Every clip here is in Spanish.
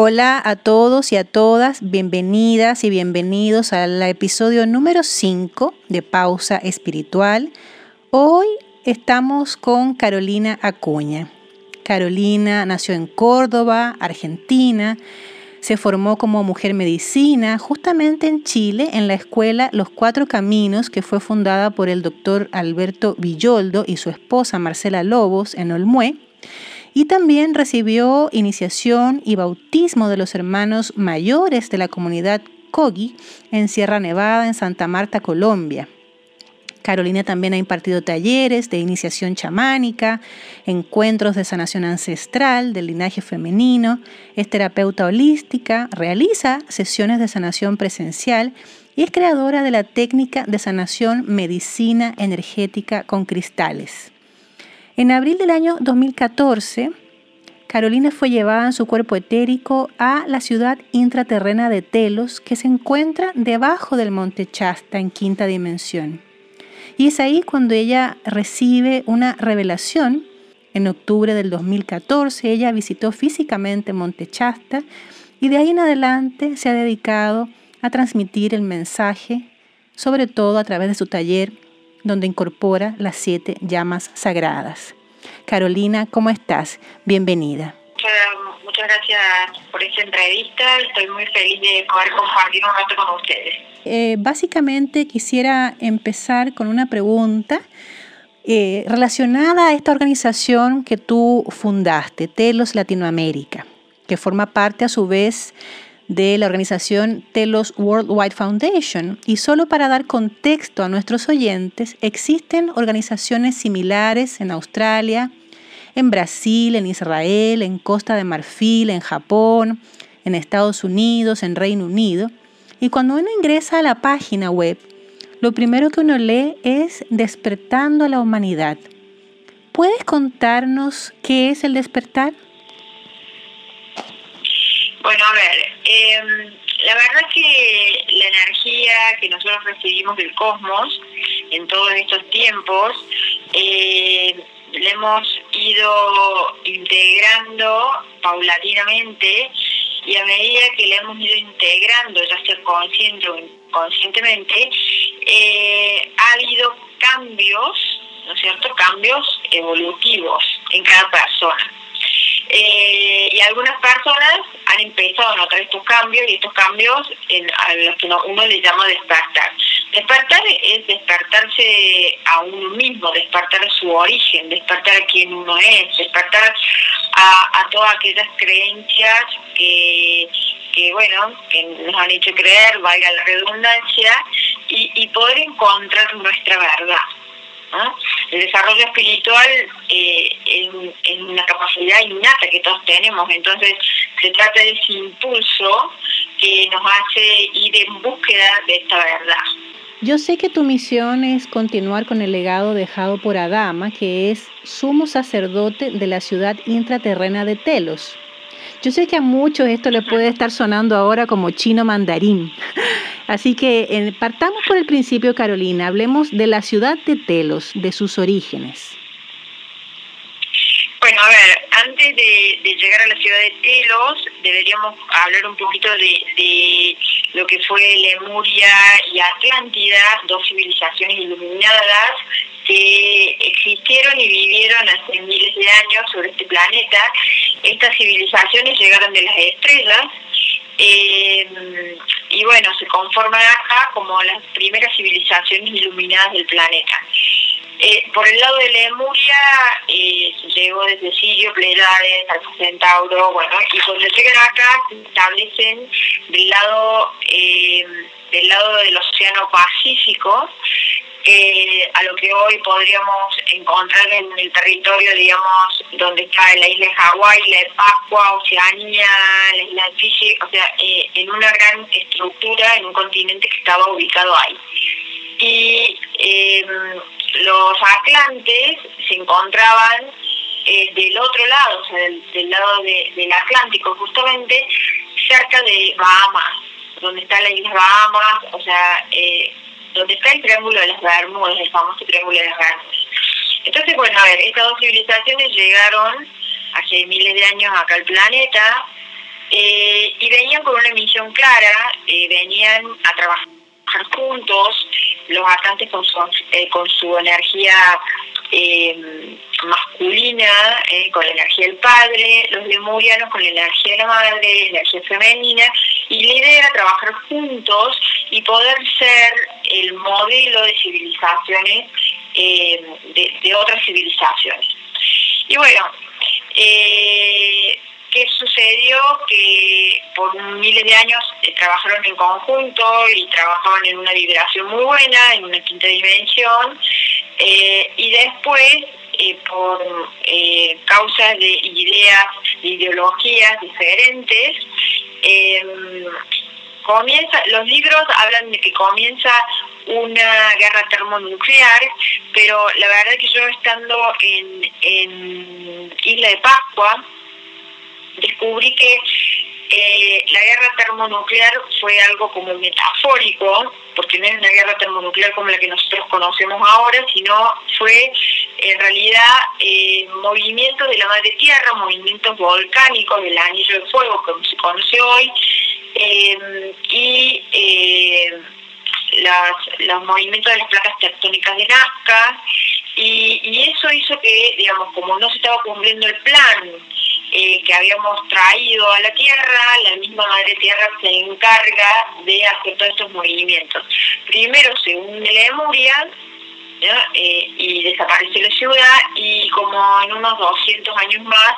Hola a todos y a todas, bienvenidas y bienvenidos al episodio número 5 de Pausa Espiritual. Hoy estamos con Carolina Acuña. Carolina nació en Córdoba, Argentina. Se formó como mujer medicina justamente en Chile en la escuela Los Cuatro Caminos que fue fundada por el doctor Alberto Villoldo y su esposa Marcela Lobos en Olmué y también recibió iniciación y bautismo de los hermanos mayores de la comunidad Kogi en Sierra Nevada, en Santa Marta, Colombia. Carolina también ha impartido talleres de iniciación chamánica, encuentros de sanación ancestral del linaje femenino, es terapeuta holística, realiza sesiones de sanación presencial y es creadora de la técnica de sanación medicina energética con cristales. En abril del año 2014, Carolina fue llevada en su cuerpo etérico a la ciudad intraterrena de Telos, que se encuentra debajo del monte Chasta en quinta dimensión. Y es ahí cuando ella recibe una revelación. En octubre del 2014 ella visitó físicamente Monte Chasta y de ahí en adelante se ha dedicado a transmitir el mensaje, sobre todo a través de su taller donde incorpora las siete llamas sagradas. Carolina, ¿cómo estás? Bienvenida. Muchas, gracias por esta entrevista. Estoy muy feliz de poder compartir un rato con ustedes. Eh, básicamente quisiera empezar con una pregunta eh, relacionada a esta organización que tú fundaste, Telos Latinoamérica, que forma parte a su vez de la organización Telos Worldwide Foundation. Y solo para dar contexto a nuestros oyentes, existen organizaciones similares en Australia, en Brasil, en Israel, en Costa de Marfil, en Japón, en Estados Unidos, en Reino Unido. Y cuando uno ingresa a la página web, lo primero que uno lee es Despertando a la Humanidad. ¿Puedes contarnos qué es el despertar? Bueno, a ver, em, la verdad es que la energía que nosotros recibimos del cosmos en todos estos tiempos, eh, la hemos ido integrando paulatinamente y a medida que la hemos ido integrando, ya sea consciente o inconscientemente, eh, ha habido cambios, ¿no es cierto? Cambios evolutivos en cada persona. Eh, y algunas personas han empezado a notar estos cambios y estos cambios a los que uno le llama despertar. Despertar es despertarse a uno mismo, despertar su origen, despertar a quien uno es, despertar a, todas aquellas creencias que, que, bueno, que nos han hecho creer, valga la redundancia, y, y poder encontrar nuestra verdad. El desarrollo espiritual eh, es, una capacidad innata que todos tenemos, entonces se trata de ese impulso que nos hace ir en búsqueda de esta verdad. Yo sé que tu misión es continuar con el legado dejado por Adama, que es sumo sacerdote de la ciudad intraterrena de Telos. Yo sé que a muchos esto le puede estar sonando ahora como chino mandarín. Así que partamos por el principio, Carolina. Hablemos de la ciudad de Telos, de sus orígenes. Bueno, a ver, antes de, llegar a la ciudad de Telos, deberíamos hablar un poquito de, lo que fue Lemuria y Atlántida, dos civilizaciones iluminadas que existieron y vivieron hace miles de años sobre este planeta. Estas civilizaciones llegaron de las estrellas eh, y bueno, se conforman acá como las primeras civilizaciones iluminadas del planeta. Eh, por el lado de Lemuria, eh, llegó desde Sirio, Pleiades, Alfa Centauro, bueno, y cuando llegan acá se establecen del lado, eh, del lado del Océano Pacífico, a lo que hoy podríamos encontrar en el territorio, digamos, donde está la isla de Hawái, la de Pascua, Oceanía, la isla de Fiji, o sea, en una gran estructura, en un continente que estaba ubicado ahí. Y los atlantes se encontraban eh, del otro lado, o sea, del, lado del Atlántico, justamente cerca de Bahamas, donde está la isla Bahamas, o sea, eh, donde está el Triángulo de las Bermudas, el famoso Triángulo de las Bermudas. Entonces, bueno, a ver, estas dos civilizaciones llegaron hace miles de años acá al planeta y venían con una misión clara, venían a trabajar juntos, los atlantes con su, con su energía masculina, con la energía del padre, los lemurianos con la energía de la madre, energía femenina, y la idea era trabajar juntos y poder ser el modelo de civilizaciones, de, de otras civilizaciones. Y bueno, eh, ¿qué sucedió? Que por miles de años eh, trabajaron en conjunto y trabajaban en una vibración muy buena, en una quinta dimensión, eh, y después, eh, por causas de ideas, de ideologías diferentes, comienza, los libros hablan de que comienza una guerra termonuclear, pero la verdad que yo estando en, en Isla de Pascua, descubrí que eh, la guerra termonuclear fue algo como metafórico, porque no es una guerra termonuclear como la que nosotros conocemos ahora, sino fue en realidad eh, movimientos de la madre tierra, movimientos volcánicos del anillo de fuego, como se conoce hoy, eh, y eh, los movimientos de las placas tectónicas de Nazca, y, eso hizo que, digamos, como no se estaba cumpliendo el plan eh, que habíamos traído a la Tierra, la misma Madre Tierra se encarga de hacer todos estos movimientos. Primero se une Lemuria, eh, y desaparece la ciudad y como en unos 200 años más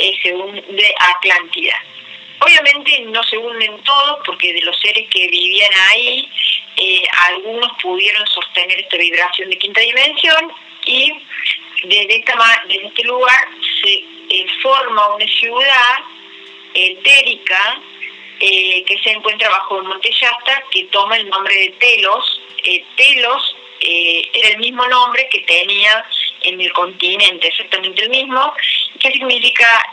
eh, se hunde Atlántida. Obviamente no se unen todos porque de los seres que vivían ahí, eh, algunos pudieron sostener esta vibración de quinta dimensión y desde, este lugar se forma una ciudad etérica que se encuentra bajo el monte Yasta que toma el nombre de Telos. Telos era el mismo nombre que tenía en el continente, exactamente el mismo, que significa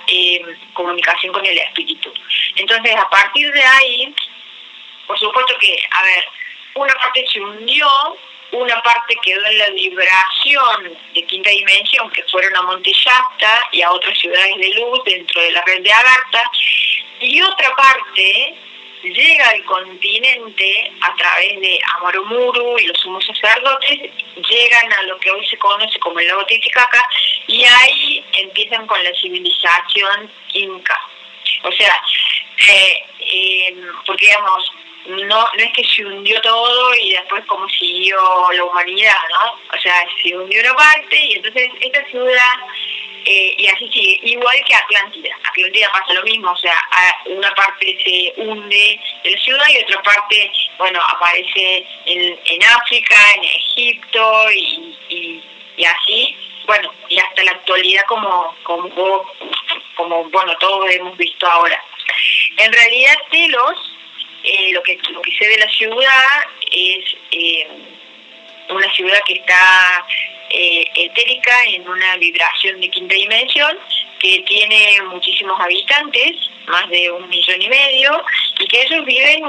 comunicación con el espíritu. Entonces, a partir de ahí, por supuesto que, a ver, una parte se hundió, una parte quedó en la vibración de quinta dimensión, que fueron a Monte y a otras ciudades de luz dentro de la red de Agartha, y otra parte llega al continente a través de Amoromuru y los sumos sacerdotes, llegan a lo que hoy se conoce como el lago Titicaca, y ahí empiezan con la civilización inca. O sea, eh, eh, porque digamos, no, no es que se hundió todo y después como siguió la humanidad, ¿no? O sea, se hundió una parte y entonces esta ciudad, eh, y así sigue, igual que Atlántida. Atlántida pasa lo mismo, o sea, una parte se hunde de la ciudad y otra parte, bueno, aparece en, en África, en Egipto y, y, y así bueno, y hasta la actualidad como, como, como bueno, todos hemos visto ahora. En realidad Telos, eh, lo, que, lo que sé de la ciudad es eh, una ciudad que está eh, etérica en una vibración de quinta dimensión, que tiene muchísimos habitantes, más de un millón y medio, y que ellos viven,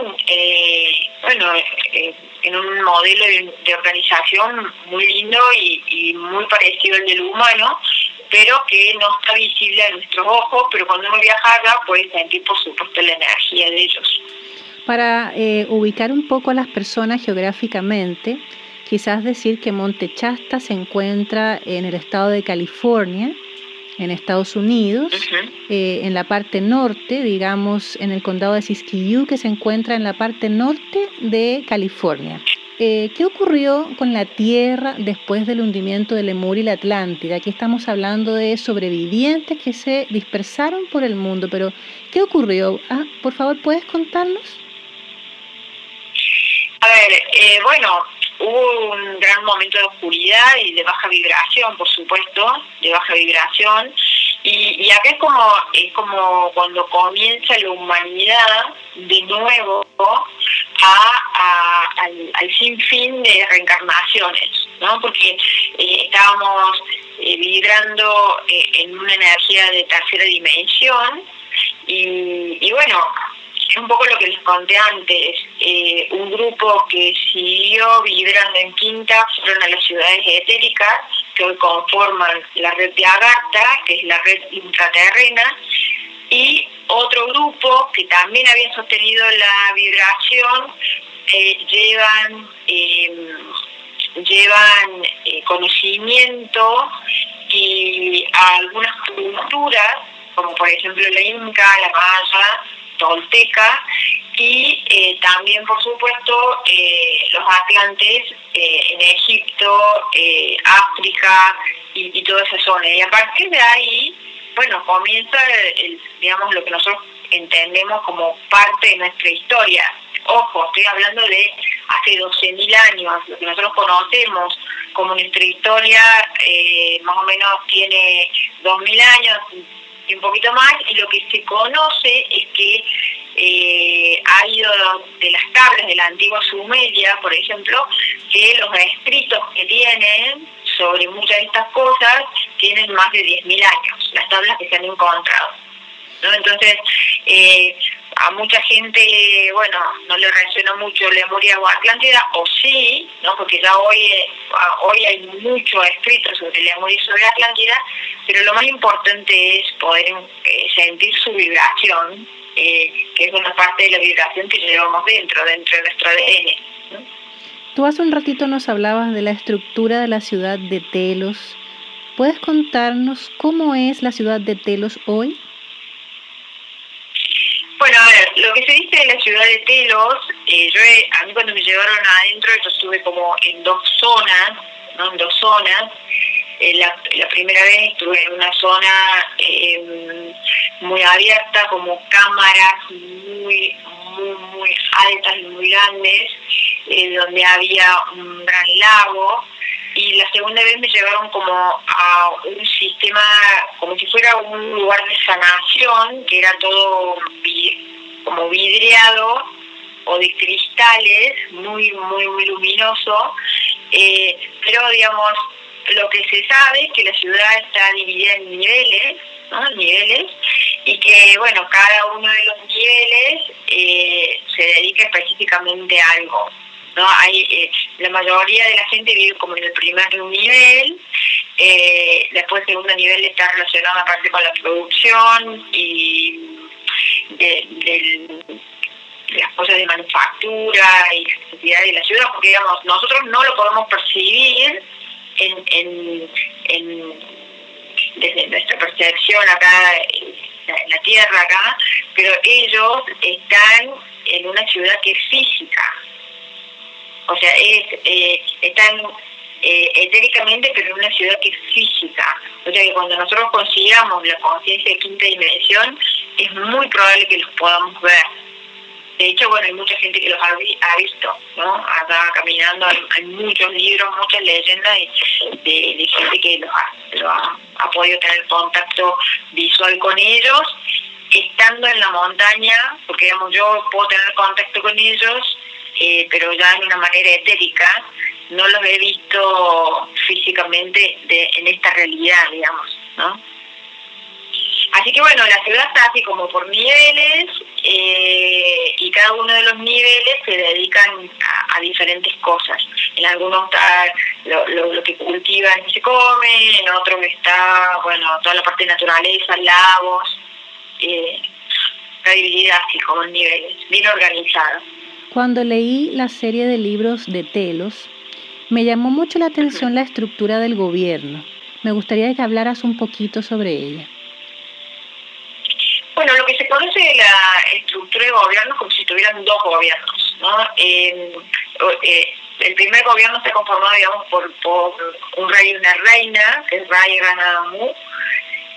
bueno, en un modelo de, organización muy lindo y, muy parecido al del humano, pero que no está visible a nuestros ojos, pero cuando uno viaja acá puede sentir por supuesto la energía de ellos. Para eh, ubicar un poco a las personas geográficamente, quizás decir que Monte Chasta se encuentra en el estado de California, en Estados Unidos, eh, en la parte norte, digamos, en el condado de Siskiyou, que se encuentra en la parte norte de California. Eh, ¿Qué ocurrió con la Tierra después del hundimiento de Lemur y la Atlántida? Aquí estamos hablando de sobrevivientes que se dispersaron por el mundo, pero ¿qué ocurrió? Ah, por favor, ¿puedes contarnos? A ver, eh, bueno, hubo un gran momento de oscuridad y de baja vibración, por supuesto, de baja vibración. Y, acá es como, es como cuando comienza la humanidad de nuevo a, al, sinfín de reencarnaciones, ¿no? Porque eh, estábamos eh, vibrando eh, en una energía de tercera dimensión y, y bueno, es un poco lo que les conté antes, eh, un grupo que siguió vibrando en quinta fueron a las ciudades etéricas que hoy conforman la red de Agartha, que es la red intraterrena, y otro grupo que también había sostenido la vibración eh, llevan em, llevan eh, conocimiento y algunas culturas como por ejemplo la inca, la maya, tolteca y eh, también por supuesto los atlantes en Egipto, África y, y toda esa zona y a partir de ahí bueno, comienza, el, digamos, lo que nosotros entendemos como parte de nuestra historia. Ojo, estoy hablando de hace 12.000 años, lo que nosotros conocemos como nuestra historia eh, más o menos tiene 2.000 años y un poquito más, y lo que se conoce es que eh, ha ido de las tablas de la antigua Sumeria, por ejemplo, que los escritos que tienen sobre muchas de estas cosas tienen más de 10.000 años, las tablas que se han encontrado. ¿no? Entonces, eh, a mucha gente, bueno, no le resuena mucho Lemuria o Atlántida, o sí, ¿no? porque ya hoy, eh, hoy hay mucho escrito sobre Lemuria y sobre Atlántida, pero lo más importante es poder eh, sentir su vibración, que es una parte de la vibración que llevamos dentro, dentro de nuestro ADN. Tú hace un ratito nos hablabas de la estructura de la ciudad de Telos. ¿Puedes contarnos cómo es la ciudad de Telos hoy? Bueno, a ver, lo que se dice de la ciudad de Telos, eh, yo a mí cuando me llevaron adentro, yo estuve como en dos zonas, ¿no? En dos zonas. Eh, la, primera vez estuve en una zona em, muy abierta, como cámaras muy, muy, muy altas y muy grandes, eh, donde había un gran lago y la segunda vez me llevaron como a un sistema, como si fuera un lugar de sanación, que era todo como vidriado o de cristales, muy, muy, muy luminoso, eh, pero digamos, lo que se sabe es que la ciudad está dividida en niveles, ¿no? niveles, y que, bueno, cada uno de los niveles eh, se dedica específicamente a algo. ¿no? Hay, eh, la mayoría de la gente vive como en el primer nivel, después el segundo nivel está relacionado aparte con la producción y de, las cosas de manufactura y necesidad de la ciudad, porque digamos, nosotros no lo podemos percibir en, en, en desde nuestra percepción acá en la tierra acá, pero ellos están en una ciudad que es física, o sea, es, eh, están eh, etéricamente, pero en una ciudad que es física. O sea, que cuando nosotros consigamos la conciencia de quinta dimensión, es muy probable que los podamos ver. De hecho, bueno, hay mucha gente que los ha, visto, ¿no? Acá caminando, hay, muchos libros, muchas leyendas de, gente que los ha, ha podido tener contacto visual con ellos estando en la montaña, porque digamos yo puedo tener contacto con ellos eh, pero ya en una manera etérica, no los he visto físicamente de, en esta realidad, digamos, ¿no? Así que bueno, la ciudad está así como por niveles eh, y cada uno de los niveles se dedican a, diferentes cosas. En algunos está lo, lo, que cultivan y se come, en otros está, bueno, toda la parte de naturaleza, lagos, eh, está dividida así como en niveles, bien organizada. Cuando leí la serie de libros de Telos, me llamó mucho la atención la estructura del gobierno. Me gustaría que hablaras un poquito sobre ella. Bueno, lo que se conoce de la estructura de gobierno es como si tuvieran dos gobiernos. ¿no? Eh, el primer gobierno está conformado, digamos, por, por un rey y una reina, que es Ray Ranadamu,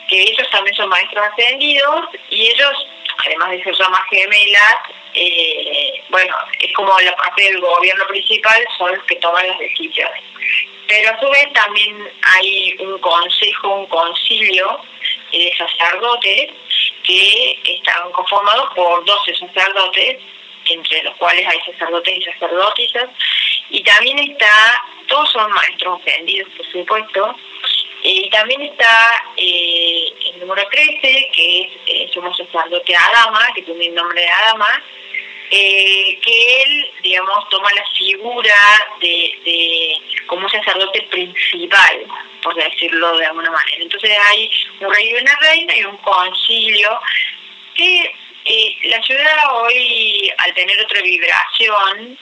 que ellos también son maestros ascendidos, y ellos, además de ser llamas gemelas, eh, bueno, es como la parte del gobierno principal, son los que toman las decisiones. Pero a su vez también hay un consejo, un concilio de sacerdotes que están conformados por 12 sacerdotes, entre los cuales hay sacerdotes y sacerdotisas, y también está, todos son maestros ofendidos, por supuesto, y también está eh, el número 13, que es eh, sumo sacerdote Adama, que tiene el nombre de Adama, eh, que él, digamos, toma la figura de, como un sacerdote principal, por decirlo de alguna manera. Entonces hay un rey y una reina y un concilio Que eh, la ciudad hoy, al tener otra vibración,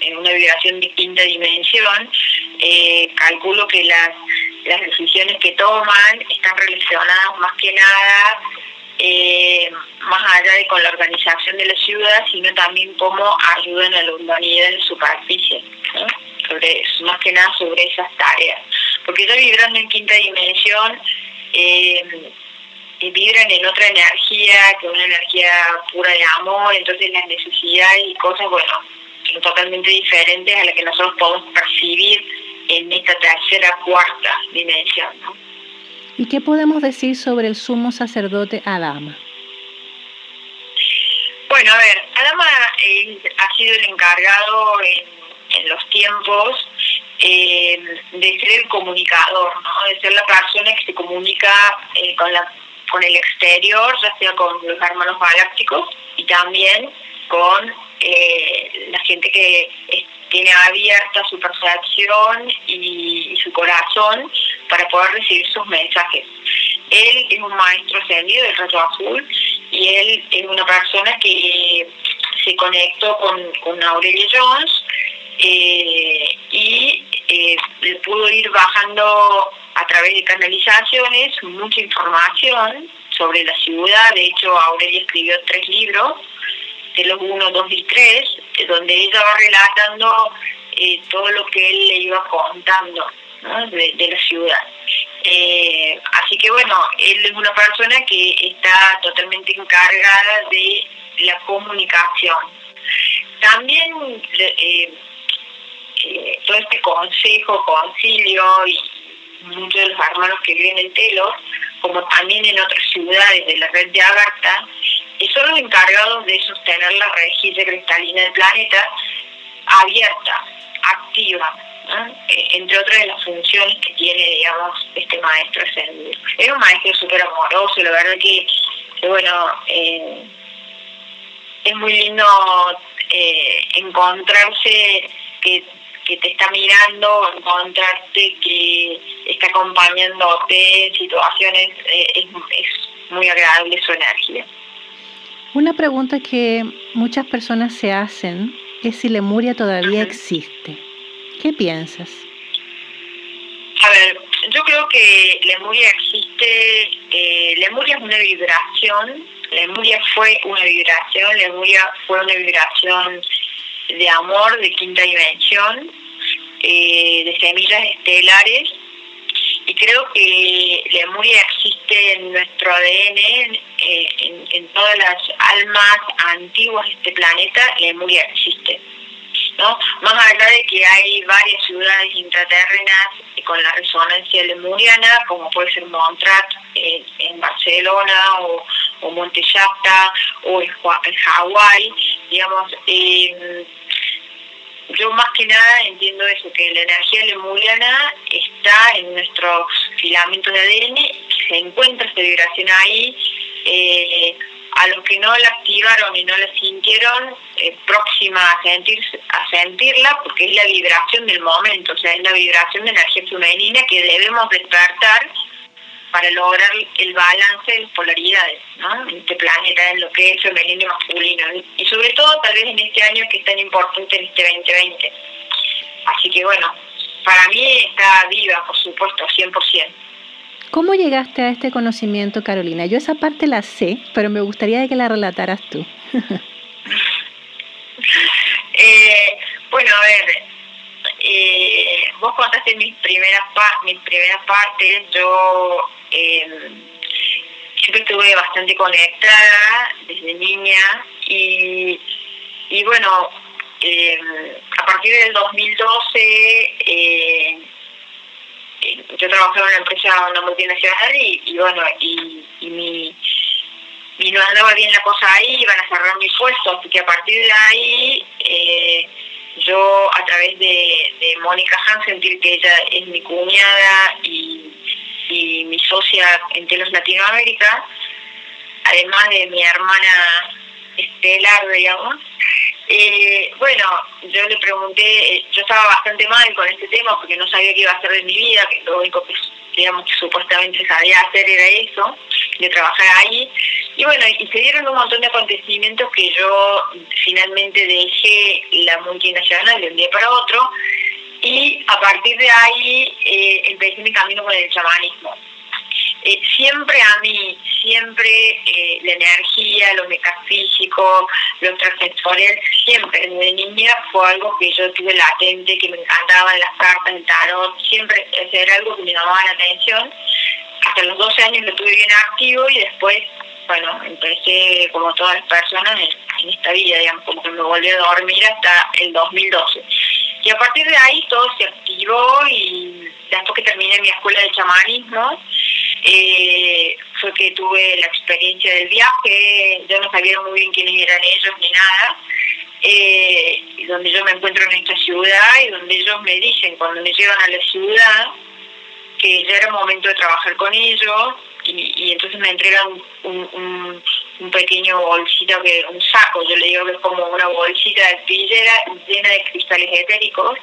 en una vibración de quinta dimensión, eh, calculo que las, las decisiones que toman están relacionadas más que nada eh, más allá de con la organización de la ciudad, sino también cómo ayudan a la humanidad en superficie, ¿no? sobre, más que nada sobre esas tareas. Porque ya vibrando en quinta dimensión, eh, vibran en otra energía, que es una energía pura de amor, entonces las necesidades y cosas, bueno, son totalmente diferentes a las que nosotros podemos percibir en esta tercera, cuarta dimensión. ¿Y qué podemos decir sobre el sumo sacerdote Adama? Bueno, a ver, Adama eh, ha sido el encargado en, los tiempos eh, de ser el comunicador, ¿no? de ser la persona que se comunica eh, con, la, con el exterior, ya sea con los hermanos galácticos y también con la gente que tiene abierta su percepción y, su corazón para poder recibir sus mensajes. Él es un maestro ascendido del rayo azul y él es una persona que se conectó con, con Aurelia Jones eh, y eh, le pudo ir bajando a través de canalizaciones mucha información sobre la ciudad. De hecho, Aurelia escribió tres libros, los 1, 2 y 3, donde ella va relatando eh, todo lo que él le iba contando de, la ciudad. Eh, así que bueno, él es una persona que está totalmente encargada de la comunicación. También eh, todo este consejo, concilio y muchos de los hermanos que viven en Telos, como también en otras ciudades de la red de Agartha, y son los encargados de sostener la rejilla cristalina del planeta abierta, activa, eh, entre otras de las funciones que tiene, digamos, este maestro ascendido. Es un maestro súper amoroso, la verdad que, bueno, eh, es muy lindo eh, encontrarse que, que te está mirando, encontrarte que está acompañándote en situaciones, es, es muy agradable su energía. Una pregunta que muchas personas se hacen es si Lemuria todavía existe. ¿Qué piensas? A ver, yo creo que Lemuria existe, eh, Lemuria es una vibración, Lemuria fue una vibración, Lemuria fue una vibración de amor de quinta dimensión, eh, de semillas estelares y creo que Lemuria existe en nuestro ADN, eh, en, todas las almas antiguas de este planeta, Lemuria existe. ¿no? Más allá de que hay varias ciudades intraterrenas con la resonancia lemuriana, como puede ser Montrat en Barcelona o, o Monte o en, en Hawái, digamos, eh, yo más que nada entiendo eso, que la energía lemuriana está en nuestros filamentos de ADN, se encuentra esta vibración ahí, eh, a los que no la activaron y no la sintieron, eh, próxima a, sentir, a sentirla, porque es la vibración del momento, o sea, es la vibración de energía femenina que debemos despertar para lograr el balance de las polaridades ¿no? en este planeta, en lo que es femenino y masculino. Y sobre todo tal vez en este año que es tan importante, en este 2020. Así que bueno, para mí está viva, por supuesto, 100%. ¿Cómo llegaste a este conocimiento, Carolina? Yo esa parte la sé, pero me gustaría que la relataras tú. eh, bueno, a ver, eh, vos contaste mis primeras, mis primeras partes, yo eh, siempre estuve bastante conectada desde niña y, y bueno, eh, a partir del 2012 eh, yo trabajaba en una empresa, una multinacional y, y bueno, y, y mi y no andaba bien la cosa ahí, iban a cerrar mi puesto, así que a partir de ahí eh, yo a través de, de Mónica Han sentir que ella es mi cuñada y y mi socia en Telos Latinoamérica, además de mi hermana estelar, digamos, Eh, bueno, yo le pregunté, eh, yo estaba bastante mal con este tema porque no sabía qué iba a hacer de mi vida, que lo único que digamos que supuestamente sabía hacer era eso, de trabajar ahí. Y bueno, y se dieron un montón de acontecimientos que yo finalmente dejé la multinacional de un día para otro y a partir de ahí eh, empecé mi camino con el chamanismo. Eh, siempre a mí, siempre eh, la energía, lo metafísico, lo transexual, siempre desde niña fue algo que yo tuve latente, que me encantaban las cartas, el tarot, siempre era algo que me llamaba la atención. Hasta los 12 años lo tuve bien activo y después, bueno, empecé como todas las personas en, esta vida, digamos, como que me volví a dormir hasta el 2012. Y a partir de ahí todo se activó y después que terminé mi escuela de chamanismo, eh, fue que tuve la experiencia del viaje, yo no sabía muy bien quiénes eran ellos ni nada, eh, donde yo me encuentro en esta ciudad y donde ellos me dicen cuando me llevan a la ciudad que ya era momento de trabajar con ellos y, entonces me entregan un, un, pequeño bolsito, que un saco, yo le digo que es como una bolsita de pillera llena de cristales etéricos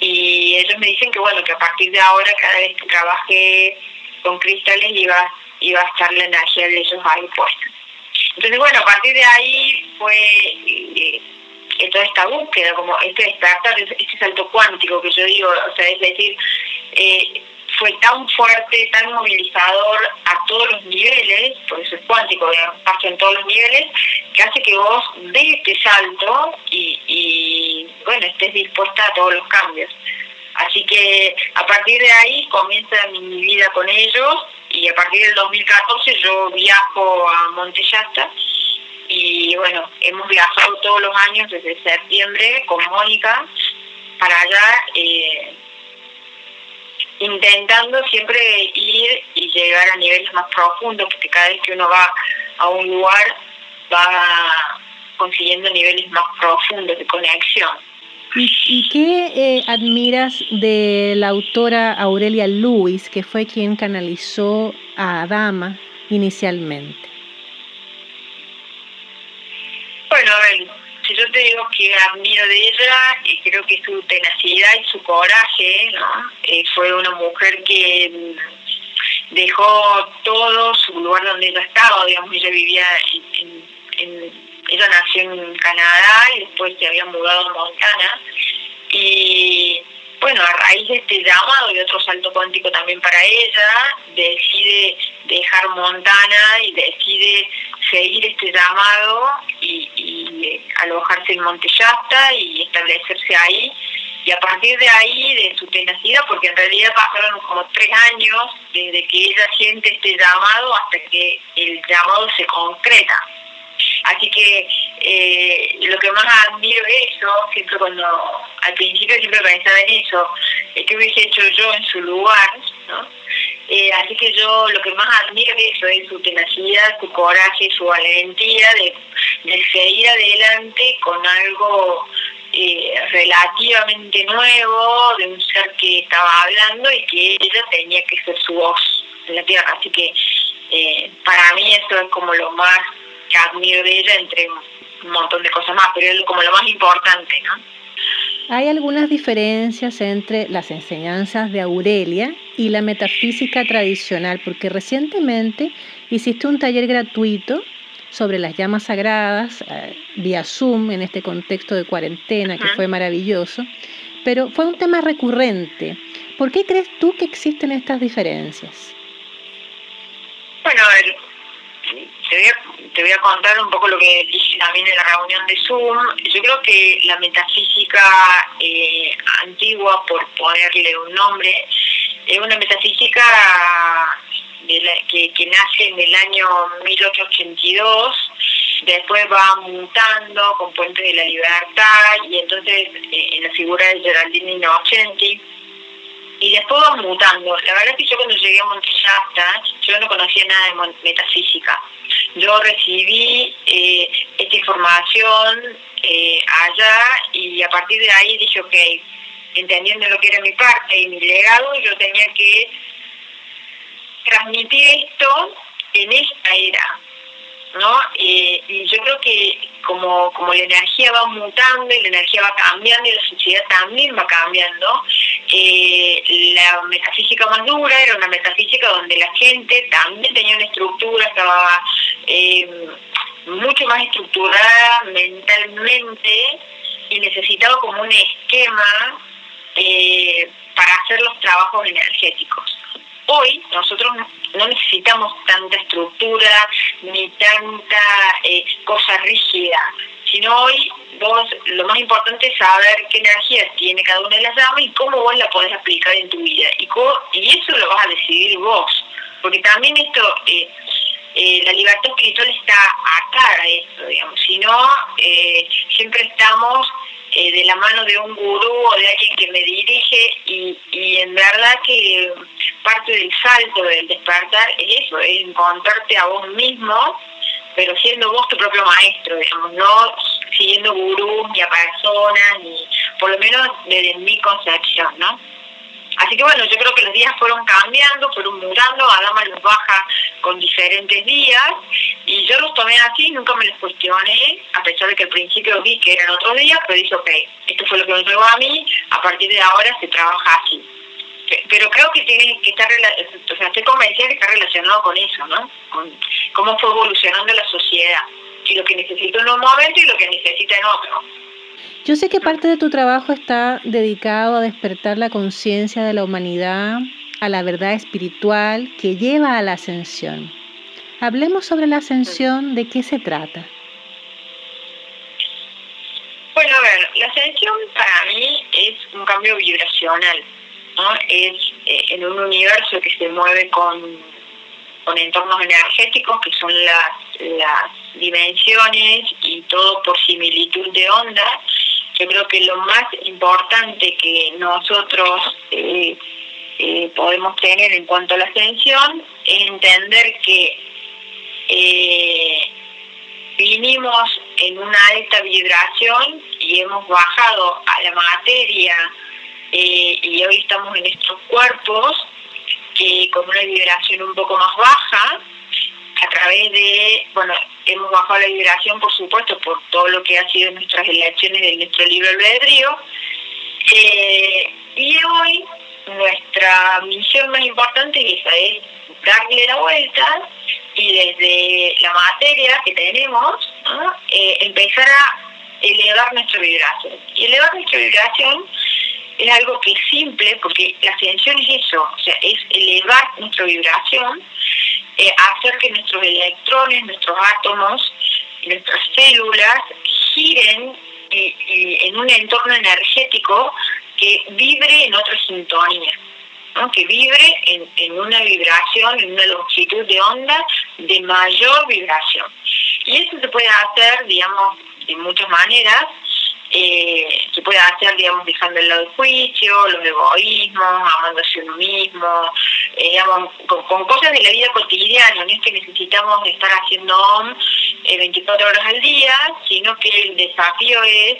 y ellos me dicen que bueno, que a partir de ahora cada vez que trabaje con cristales iba, iba a estar la energía de ellos ahí puesta. Entonces, bueno, a partir de ahí fue eh, toda esta búsqueda, como este despertar, este salto cuántico que yo digo, o sea, es decir, eh, fue tan fuerte, tan movilizador a todos los niveles, por eso es cuántico, pasa en todos los niveles, que hace que vos des este salto y, y bueno, estés dispuesta a todos los cambios. Así que a partir de ahí comienza mi, vida con ellos y a partir del 2014 yo viajo a Montellasta y bueno, hemos viajado todos los años desde septiembre con Mónica para allá, eh, intentando siempre ir y llegar a niveles más profundos, porque cada vez que uno va a un lugar va consiguiendo niveles más profundos de conexión. ¿Y, qué eh, admiras de la autora Aurelia Lewis, que fue quien canalizó a Adama inicialmente? Bueno, a ver, si yo te digo que admiro de ella, y creo que su tenacidad y su coraje, ¿no? Eh, fue una mujer que mm, dejó todo su lugar donde ella estaba, digamos, ella vivía en ella nació en Canadá y después se había mudado a Montana. Y bueno, a raíz de este llamado y otro salto cuántico también para ella, decide dejar Montana y decide seguir este llamado y, alojarse en Montellasta y establecerse ahí. Y a partir de ahí, de su tenacidad, porque en realidad pasaron como tres años desde que ella siente este llamado hasta que el llamado se concreta. Así que eh, lo que más admiro es eso, siempre cuando al principio siempre pensaba en eso, es que hubiese hecho yo en su lugar, ¿no? Eh, así que yo lo que más admiro es eso, es su tenacidad, su coraje, su valentía de, seguir adelante con algo eh, relativamente nuevo, de un ser que estaba hablando y que ella tenía que ser su voz en la tierra. Así que para mí eso es como lo más que admiro de ella entre un montón de cosas más, pero es como lo más importante, ¿no? Hay algunas diferencias entre las enseñanzas de Aurelia y la metafísica tradicional, porque recientemente hiciste un taller gratuito sobre las llamas sagradas eh, vía Zoom en este contexto de cuarentena que fue maravilloso, pero fue un tema recurrente. ¿Por qué crees tú que existen estas diferencias? Bueno, a ver, te voy a te voy a contar un poco lo que dije también en la reunión de Zoom. Yo creo que la metafísica eh, antigua, por ponerle un nombre, es una metafísica que, que nace en el año 1882 después va mutando con Puentes de la Libertad y entonces eh, en la figura de Geraldine Innocenti y después va mutando. La verdad es que yo cuando llegué a Montellasta, yo no conocía nada de metafísica. Yo recibí eh, esta información eh, allá y a partir de ahí dije, ok, entendiendo lo que era mi parte y mi legado, yo tenía que transmitir esto en esta era, ¿no? Eh, y yo creo que como, como la energía va mutando y la energía va cambiando y la sociedad también va cambiando, eh, la metafísica más dura era una metafísica donde la gente también tenía una estructura, estaba eh, mucho más estructurada mentalmente y necesitaba como un esquema para hacer los trabajos energéticos. Hoy nosotros no necesitamos tanta estructura ni tanta eh, cosa rígida, sino hoy vos lo más importante es saber qué energía tiene cada una de las llamas y cómo vos la podés aplicar en tu vida. Y, y eso lo vas a decidir vos, porque también esto... Eh, eh, la libertad espiritual está acá a esto, digamos, si no, eh, siempre estamos eh, de la mano de un gurú o de alguien que me dirige y, y en verdad que parte del salto del despertar es eso, es encontrarte a vos mismo, pero siendo vos tu propio maestro, digamos, no siguiendo gurús ni a personas, ni por lo menos desde mi concepción, ¿no? Así que bueno, yo creo que los días fueron cambiando, fueron mudando, Adama los baja con diferentes días y yo los tomé así, nunca me los cuestioné, a pesar de que al principio vi que eran otros días, pero dije, ok, esto fue lo que me llegó a mí, a partir de ahora se trabaja así. Pero creo que tiene que estar, o sea, estoy convencida que está relacionado con eso, ¿no? Con cómo fue evolucionando la sociedad y lo que necesita en un momento y lo que necesita en otro. Yo sé que parte de tu trabajo está dedicado a despertar la conciencia de la humanidad a la verdad espiritual que lleva a la ascensión. Hablemos sobre la ascensión, ¿de qué se trata? Bueno, a ver, la ascensión para mí es un cambio vibracional, ¿no? Es eh, en un universo que se mueve con, con entornos energéticos que son las, las dimensiones y todo por similitud de ondas yo creo que lo más importante que nosotros eh, eh, podemos tener en cuanto a la ascensión es entender que eh, vinimos en una alta vibración y hemos bajado a la materia y hoy estamos en estos cuerpos con una vibración un poco más baja a través de, bueno, hemos bajado la vibración, por supuesto, por todo lo que ha sido nuestras elecciones de nuestro libro albedrío. Eh, y hoy nuestra misión más importante es darle la vuelta y desde la materia que tenemos eh, empezar a elevar nuestra vibración. Y elevar nuestra vibración es algo que es simple porque la ascensión es eso, o sea, es elevar nuestra vibración eh, hacer que nuestros electrones, nuestros átomos, nuestras células giren eh, eh, en un entorno energético que vibre en otra sintonía, que vibre en, en una vibración, en una longitud de onda de mayor vibración. Y eso se puede hacer, digamos, de muchas maneras, eh, se puede hacer, digamos, dejando el lado del juicio, los egoísmos, amándose uno mismo, eh, digamos, con, cosas de la vida cotidiana, no es que necesitamos estar haciendo OM 24 eh, horas al día, sino que el desafío es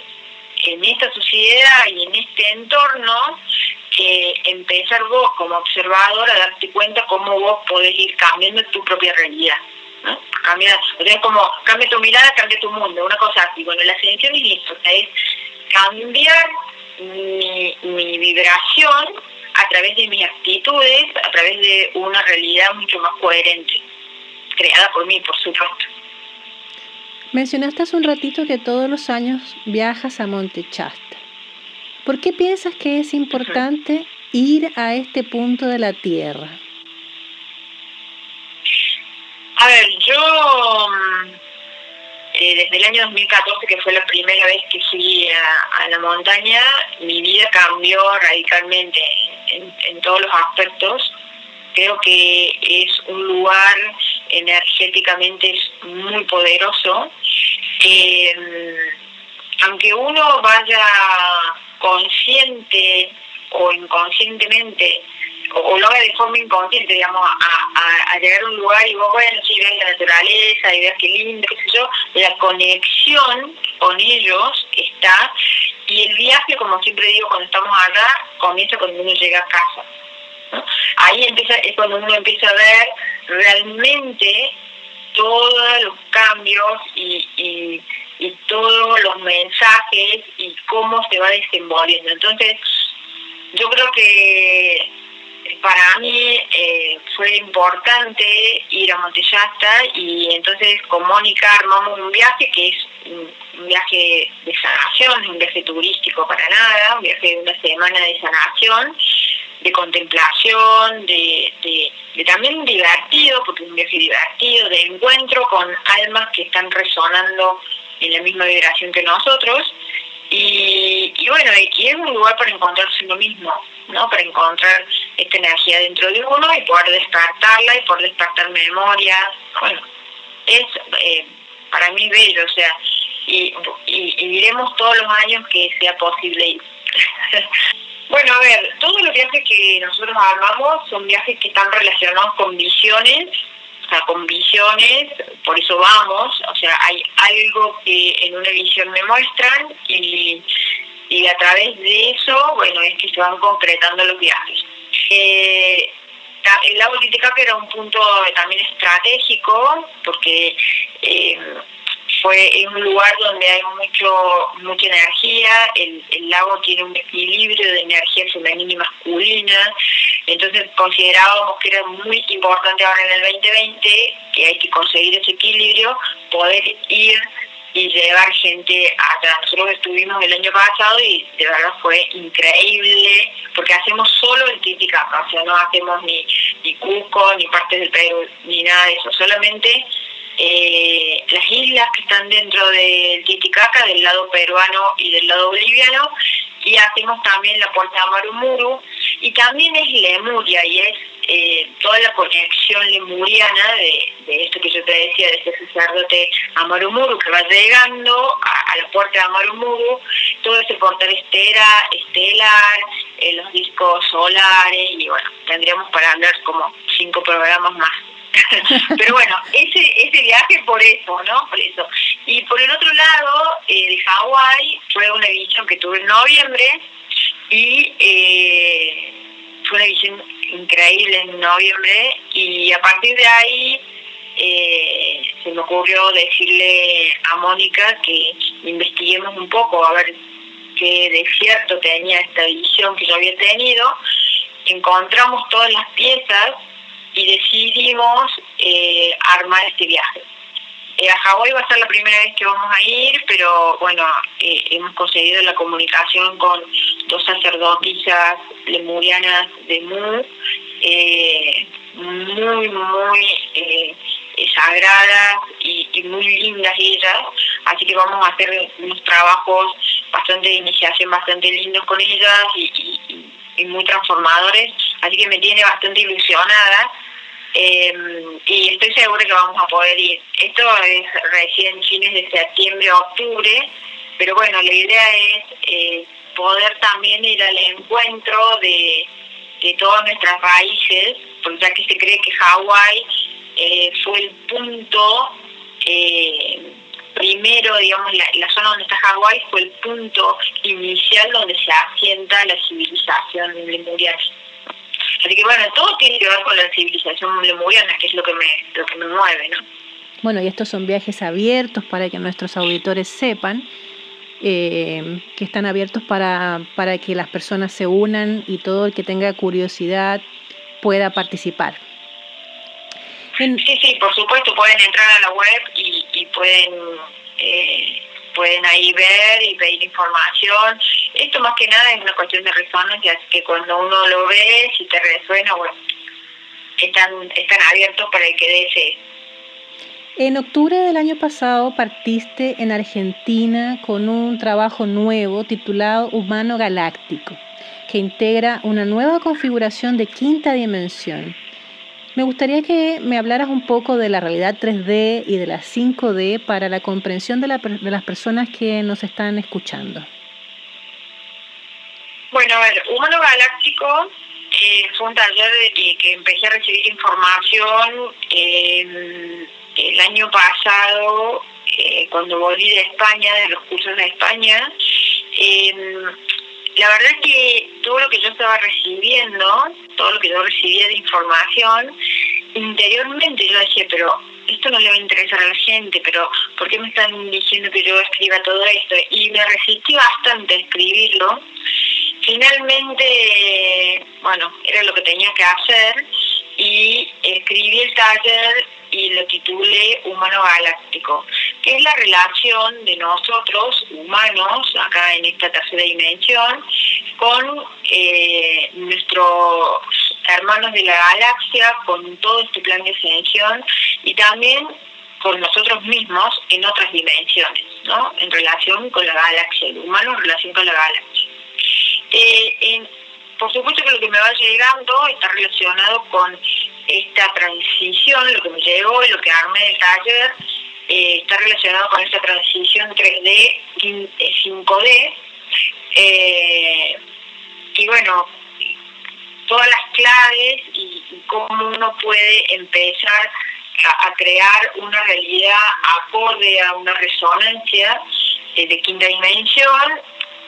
en esta sociedad y en este entorno, eh, empezar vos como observador a darte cuenta cómo vos podés ir cambiando tu propia realidad. ¿No? Cambia, o como cambia tu mirada, cambia tu mundo, una cosa así. Bueno, la ascensión es eso, es cambiar mi, mi vibración a través de mis actitudes, a través de una realidad mucho más coherente, creada por mí, por supuesto. Mencionaste hace un ratito que todos los años viajas a Monte Chasta. ¿Por qué piensas que es importante ir a este punto de la Tierra? A ver, yo mm, eh, desde el año 2014, que fue la primera vez que fui a, la montaña, mi vida cambió radicalmente en, todos los aspectos. Creo que es un lugar energéticamente muy poderoso. Eh, aunque uno vaya consciente o inconscientemente o, lo haga de forma inconsciente, digamos, a, llegar a un lugar y vos, bueno, si ves la naturaleza y ves qué lindo, qué sé yo, la conexión con ellos está y el viaje, como siempre digo, cuando estamos acá, comienza cuando uno llega a casa. Ahí empieza, es cuando uno empieza a ver realmente todos los cambios y, y todos los mensajes y cómo se va desenvolviendo. Entonces, yo creo que para mí eh, fue importante ir a Montellasta y entonces con Mónica armamos un viaje que es un viaje de sanación, un viaje turístico para nada, un viaje de una semana de sanación, de contemplación, de, de, también divertido, porque es un viaje divertido, de encuentro con almas que están resonando en la misma vibración que nosotros. Y, y bueno, y es un lugar para encontrarse uno mismo, ¿no? Para encontrar esta energía dentro de uno y poder despertarla y poder despertar memorias. Bueno, es eh, para mí bello, o sea, y, y, diremos todos los años que sea posible ir. bueno, a ver, todos los viajes que nosotros armamos son viajes que están relacionados con visiones, o sea, con visiones, por eso vamos, o sea, hay algo que en una visión me muestran y, y a través de eso, bueno, es que se van concretando los viajes. Eh, el lago Titicaca era un punto también estratégico porque eh, fue un lugar donde hay mucho mucha energía, el, el, lago tiene un equilibrio de energía femenina y masculina, entonces considerábamos que era muy importante ahora en el 2020, que hay que conseguir ese equilibrio, poder ir y llevar gente atrás. Nosotros estuvimos el año pasado y de verdad fue increíble, porque hacemos solo el Titicaca, o sea, no hacemos ni, ni Cusco, ni partes del Perú, ni nada de eso, solamente eh, las islas que están dentro del Titicaca, del lado peruano y del lado boliviano, y hacemos también la puerta de Amarumuru, y también es Lemuria, y es eh, toda la conexión lemuriana de, esto que yo te decía, de ese sacerdote Amarumuru que va llegando a, la puerta de Amarumuru, todo ese portal estera, estelar, eh, los discos solares, y bueno, tendríamos para hablar como cinco programas más. Pero bueno, ese, ese viaje por eso, ¿no? Por eso. Y por el otro lado, eh, de Hawái, fue una edición que tuve en noviembre y eh, fue una visión increíble en noviembre y a partir de ahí eh, se me ocurrió decirle a Mónica que investiguemos un poco a ver qué de cierto tenía esta visión que yo había tenido. Encontramos todas las piezas y decidimos eh, armar este viaje. Eh, a Hawái va a ser la primera vez que vamos a ir, pero bueno, eh, hemos conseguido la comunicación con dos sacerdotisas lemurianas de Mu, muy, muy sagradas y, muy lindas ellas, así que vamos a hacer unos trabajos bastante de iniciación, bastante lindos con ellas y muy transformadores, así que me tiene bastante ilusionada Em, y estoy segura que vamos a poder ir. Esto es recién fines de septiembre, octubre, pero bueno, la idea es eh, poder también ir al encuentro de, todas nuestras raíces, porque ya que se cree que Hawái eh, fue el punto eh, primero, digamos, la, la, zona donde está Hawái fue el punto inicial donde se asienta la civilización lemuriana. Así que bueno, todo tiene que ver con la civilización lemuriana, que es lo que me, lo que me mueve, ¿no? Bueno, y estos son viajes abiertos para que nuestros auditores sepan eh, que están abiertos para, para que las personas se unan y todo el que tenga curiosidad pueda participar. Sí, sí, por supuesto, pueden entrar a la web y, y pueden eh, pueden ahí ver y pedir información. Esto más que nada es una cuestión de resonancia, que cuando uno lo ve, si te resuena, bueno, están, están abiertos para el que desee. En octubre del año pasado partiste en Argentina con un trabajo nuevo titulado Humano Galáctico, que integra una nueva configuración de quinta dimensión me gustaría que me hablaras un poco de la realidad 3D y de la 5D para la comprensión de, de las personas que nos están escuchando. Bueno, a ver, Humano Galáctico eh, fue un taller que empecé a recibir información el año pasado, eh, cuando volví de España, de los cursos de España. La verdad es que todo lo que yo estaba recibiendo, todo lo que yo recibía de información, interiormente yo decía, pero esto no le va a interesar a la gente, pero ¿por qué me están diciendo que yo escriba todo esto? Y me resistí bastante a escribirlo. Finalmente, bueno, era lo que tenía que hacer y escribí el taller y lo titulé Humano Galáctico, que es la relación de nosotros, humanos, acá en esta tercera dimensión, con eh, nuestros hermanos de la galaxia, con todo este plan de ascensión y también con nosotros mismos en otras dimensiones, ¿no? En relación con la galaxia, el humano en relación con la galaxia. Eh, por supuesto que lo que me va llegando está relacionado con esta transición, lo que me llegó y lo que armé del taller, eh, está relacionado con esta transición 3D, 5D. Eh, y bueno, todas las claves y, cómo uno puede empezar a, crear una realidad acorde a una resonancia eh, de quinta dimensión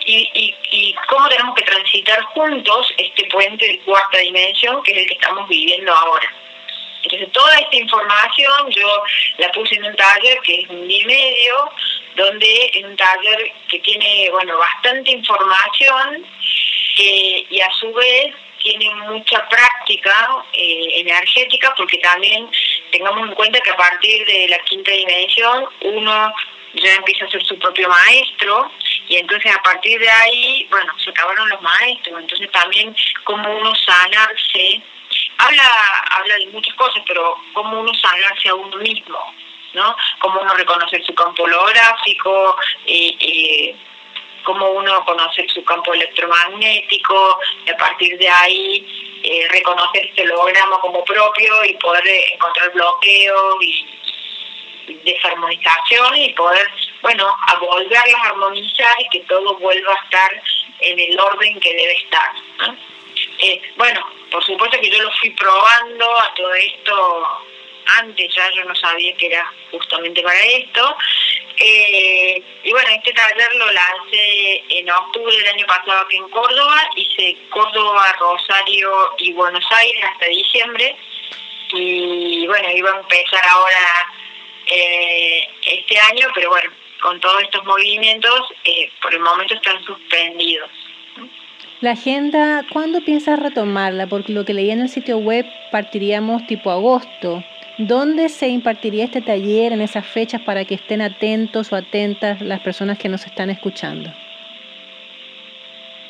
y, y, cómo tenemos que transitar juntos este puente de cuarta dimensión que es el que estamos viviendo ahora. Entonces toda esta información yo la puse en un taller que es un día y medio, donde es un taller que tiene bueno bastante información y a su vez tiene mucha práctica eh, energética porque también tengamos en cuenta que a partir de la quinta dimensión uno ya empieza a ser su propio maestro. Y entonces a partir de ahí, bueno, se acabaron los maestros, entonces también como uno sanarse, habla, habla de muchas cosas, pero como uno sanarse a uno mismo, ¿no? Cómo uno reconocer su campo holográfico, y eh, cómo uno conocer su campo electromagnético, y a partir de ahí eh, reconocer ese holograma como propio y poder encontrar bloqueos y desarmonización y poder, bueno, a volverlas a armonizar y que todo vuelva a estar en el orden que debe estar. Eh, bueno, por supuesto que yo lo fui probando a todo esto antes, ya yo no sabía que era justamente para esto. Eh, y bueno, este taller lo lancé en octubre del año pasado aquí en Córdoba, hice Córdoba, Rosario y Buenos Aires hasta diciembre. Y bueno, iba a empezar ahora eh, este año, pero bueno, con todos estos movimientos, eh, por el momento están suspendidos. La agenda, ¿cuándo piensas retomarla? Porque lo que leí en el sitio web partiríamos tipo agosto. ¿Dónde se impartiría este taller en esas fechas para que estén atentos o atentas las personas que nos están escuchando?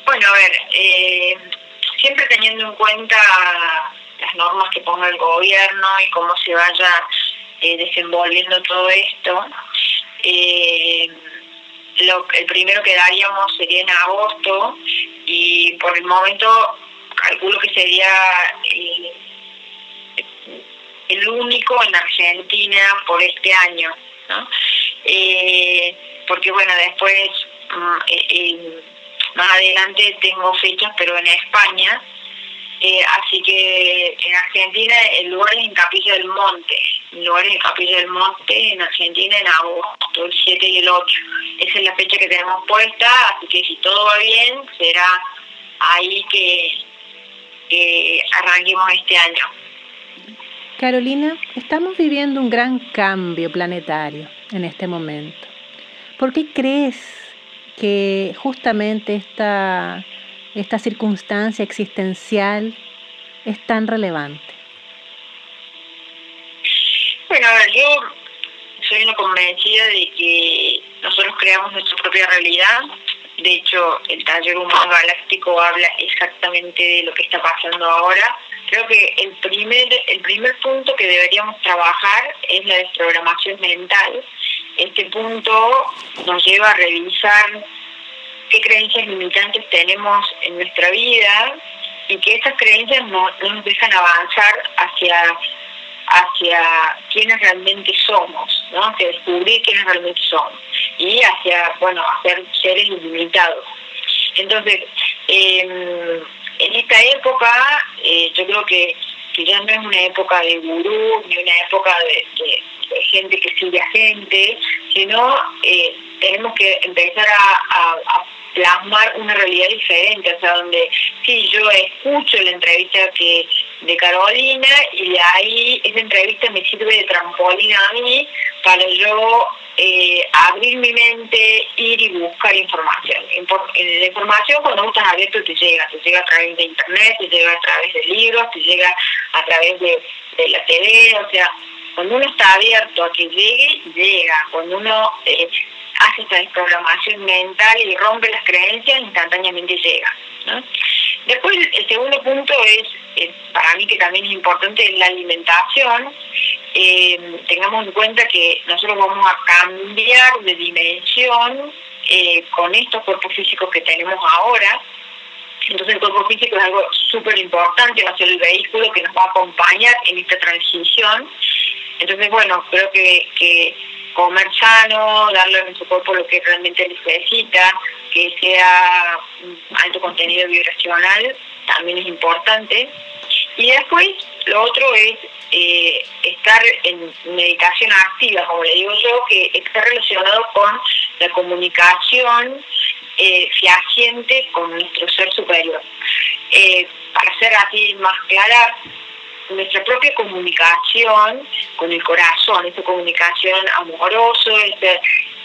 Bueno, a ver, eh, siempre teniendo en cuenta las normas que ponga el gobierno y cómo se vaya eh, desenvolviendo todo esto. Eh, lo, el primero que daríamos sería en agosto y por el momento calculo que sería eh, el único en Argentina por este año. porque bueno, después mm, más adelante tengo fechas, pero en España. Así que en Argentina el lugar es en Capilla del Monte lugares de Capilla del Monte en Argentina en agosto, el 7 y el 8. Esa es la fecha que tenemos puesta, así que si todo va bien, será ahí que arranquemos este año. Carolina, estamos viviendo un gran cambio planetario en este momento. ¿Por qué crees que justamente esta, esta circunstancia existencial es tan relevante? Bueno, yo soy una convencida de que nosotros creamos nuestra propia realidad. De hecho, el taller humano galáctico habla exactamente de lo que está pasando ahora. Creo que el primer, el primer punto que deberíamos trabajar es la desprogramación mental. Este punto nos lleva a revisar qué creencias limitantes tenemos en nuestra vida y que estas creencias no nos dejan avanzar hacia hacia quienes realmente somos, ¿no? hacia descubrir quiénes realmente somos y hacia, bueno, hacer seres ilimitados. Entonces, em, en esta época, eh, yo creo que, que, ya no es una época de gurú, ni una época de, gente que sigue a gente, sino eh, tenemos que empezar a, plasmar una realidad diferente, o sea, donde si yo escucho la entrevista que de Carolina y de ahí esa entrevista me sirve de trampolín a mí para yo eh, abrir mi mente, ir y buscar información. La información cuando estás abierto te llega, te llega a través de internet, te llega a través de libros, te llega a través de, la TV, o sea, cuando uno está abierto a que llegue, llega. Cuando uno eh, hace esta desprogramación mental y rompe las creencias, instantáneamente llega. Después, el segundo punto es, eh, para mí que también es importante, la alimentación. Eh, tengamos en cuenta que nosotros vamos a cambiar de dimensión eh, con estos cuerpos físicos que tenemos ahora. Entonces el cuerpo físico es algo súper importante, va a ser el vehículo que nos va a acompañar en esta transición. Entonces, bueno, creo que comer sano, darle a nuestro cuerpo lo que realmente necesita, que sea alto contenido vibracional, también es importante. Y después, lo otro es eh, estar en meditación activa, como le digo yo, que está relacionado con la comunicación eh, fehaciente con nuestro ser superior. Eh, para ser así más clara, nuestra propia comunicación con el corazón, esta comunicación amoroso,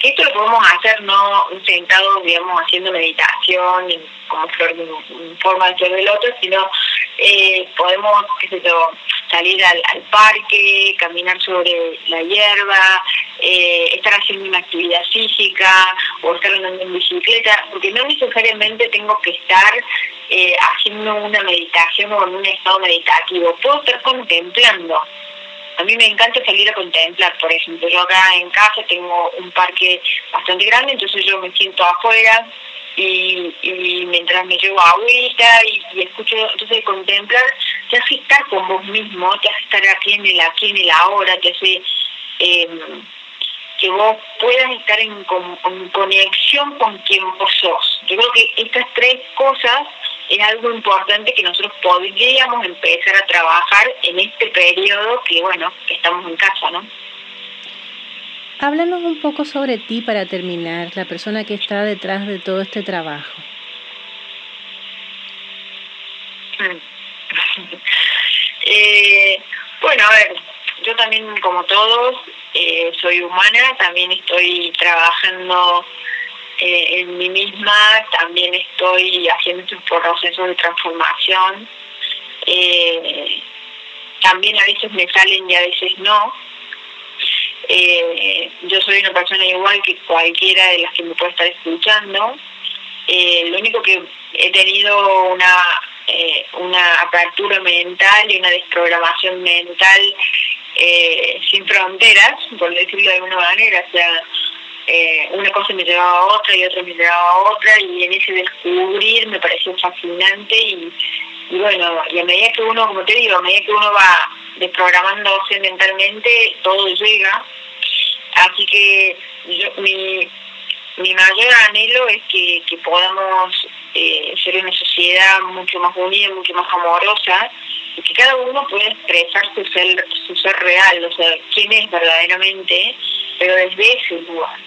esto lo podemos hacer no sentado, digamos, haciendo meditación como flor, en forma de flor del otro, sino eh, podemos, qué sé yo, salir al, parque, caminar sobre la hierba, eh, estar haciendo una actividad física o estar andando en bicicleta, porque no necesariamente tengo que estar eh, haciendo una meditación o en un estado meditativo, puedo estar contemplando a mí me encanta salir a contemplar, por ejemplo, yo acá en casa tengo un parque bastante grande, entonces yo me siento afuera y, mientras me llevo agüita y, escucho, entonces contemplar te hace estar con vos mismo, te hace estar aquí en el aquí en el ahora, te hace em, que vos puedas estar en, en conexión con quien vos sos. Yo creo que estas tres cosas es algo importante que nosotros podríamos empezar a trabajar en este periodo que, bueno, que estamos en casa, ¿no? Háblanos un poco sobre ti para terminar, la persona que está detrás de todo este trabajo. eh, bueno, a ver, yo también como todos eh, soy humana, también estoy trabajando eh, en mí misma, también estoy haciendo estos procesos de transformación. Eh, también a veces me salen y a veces no. Eh, yo soy una persona igual que cualquiera de las que me puede estar escuchando. lo único que he tenido una, una apertura mental y una desprogramación mental sin fronteras, por decirlo de alguna manera. O sea, eh, una cosa me llevaba a otra y otra me llevaba a otra y en ese descubrir me pareció fascinante y, bueno, y a medida que uno, como te digo, a medida que uno va desprogramándose mentalmente, todo llega. Así que mi, mi mayor anhelo es que, que podamos eh, ser una sociedad mucho más unida, mucho más amorosa y que cada uno pueda expresar su ser, su ser real, o sea, quién es verdaderamente, pero desde ese lugar.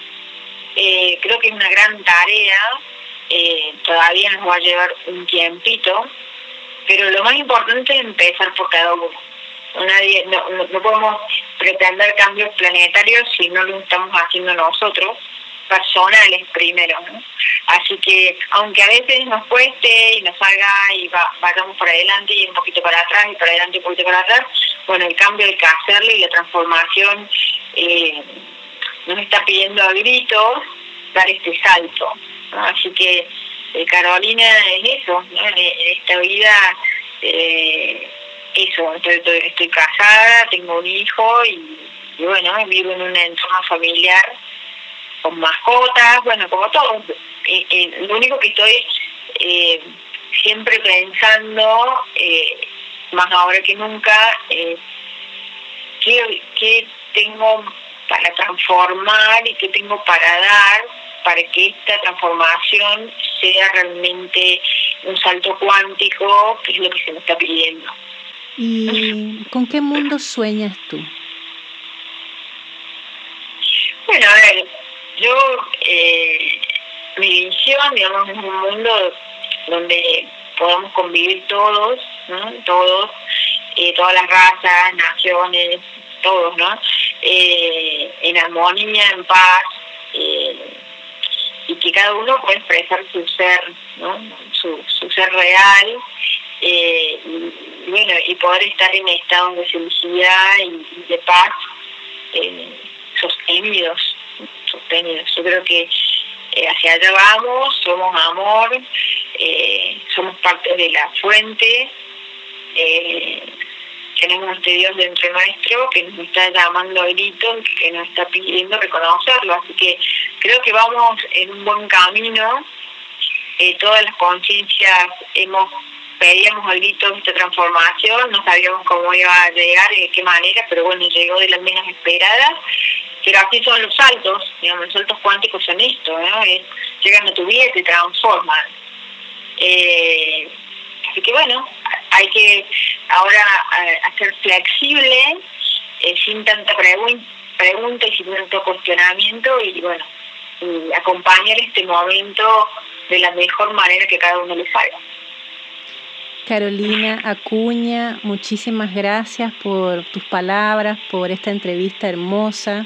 Eh, creo que es una gran tarea, eh, todavía nos va a llevar un tiempito, pero lo más importante es empezar por cada uno. Nadie, no, no, podemos pretender cambios planetarios si no lo estamos haciendo nosotros, personales primero. Así que, aunque a veces nos cueste y nos haga y va, vayamos para adelante y un poquito para atrás y para adelante y un poquito para atrás, bueno, el cambio hay que hacerlo y la transformación. Eh, nos está pidiendo a gritos dar este salto. Así que eh, Carolina es eso, en, esta vida, eh, eso, estoy, estoy, casada, tengo un hijo y, bueno, vivo en un entorno familiar con mascotas, bueno, como todo. lo único que estoy eh, siempre pensando, más ahora que nunca, ¿qué, ¿qué tengo para transformar y qué tengo para dar para que esta transformación sea realmente un salto cuántico, que es lo que se me está pidiendo. ¿Y con qué mundo sueñas tú? Bueno, a ver, yo, eh, mi visión, digamos, es un mundo donde podamos convivir todos, ¿no? todos, eh, todas las razas, naciones, todos, ¿no? Eh, en armonía, en paz, y que cada uno pueda expresar su ser, ¿no? Su, ser real, y, bueno, y poder estar en estado de felicidad y, de paz sostenidos, sostenidos. Yo creo que hacia allá vamos, somos amor, somos parte de la fuente, eh, tenemos este Dios dentro nuestro que nos está llamando a gritos, que nos está pidiendo reconocerlo. Así que creo que vamos en un buen camino. Eh, todas las conciencias hemos pedíamos al grito esta transformación, no sabíamos cómo iba a llegar y de qué manera, pero bueno, llegó de las menos esperadas. Pero así son los saltos, digamos, los saltos cuánticos son esto, ¿no? llegan a tu vida y te transforman. Eh, así que bueno, hay que ahora eh, hacer flexible, eh, sin tanta pregunta y sin tanto cuestionamiento y bueno, acompañar este momento de la mejor manera que cada uno le salga. Carolina Acuña, muchísimas gracias por tus palabras, por esta entrevista hermosa.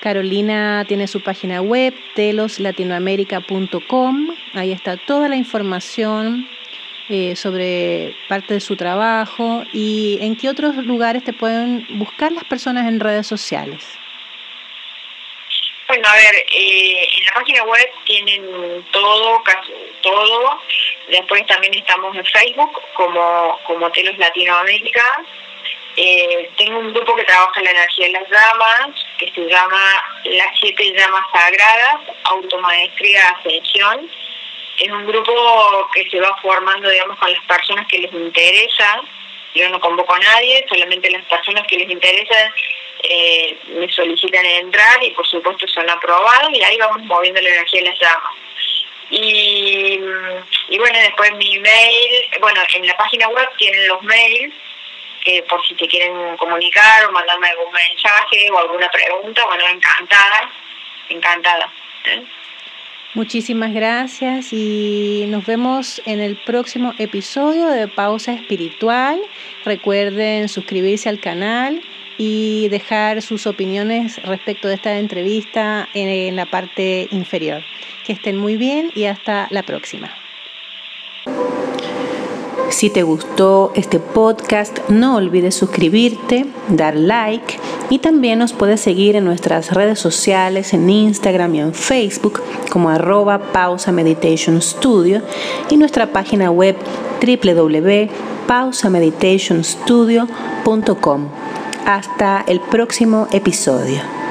Carolina tiene su página web, teloslatinoamerica.com. Ahí está toda la información eh, sobre parte de su trabajo y en qué otros lugares te pueden buscar las personas en redes sociales. Bueno, a ver, eh, en la página web tienen todo, casi todo. Después también estamos en Facebook como, como Telos Latinoamérica. Eh, tengo un grupo que trabaja en la energía de las llamas, que se llama Las Siete Llamas Sagradas, Automaestría Ascensión es un grupo que se va formando, digamos, con las personas que les interesa. Yo no convoco a nadie, solamente las personas que les interesan eh, me solicitan entrar y por supuesto son aprobados y ahí vamos moviendo la energía de las llamas. Y, y bueno, después mi mail, bueno, en la página web tienen los mails, que por si te quieren comunicar o mandarme algún mensaje o alguna pregunta, bueno, encantada, encantada. ¿eh? Muchísimas gracias y nos vemos en el próximo episodio de Pausa Espiritual. Recuerden suscribirse al canal y dejar sus opiniones respecto de esta entrevista en la parte inferior. Que estén muy bien y hasta la próxima. Si te gustó este podcast, no olvides suscribirte, dar like y también nos puedes seguir en nuestras redes sociales, en Instagram y en Facebook como arroba pausa meditation studio y nuestra página web www.pausameditationstudio.com. Hasta el próximo episodio.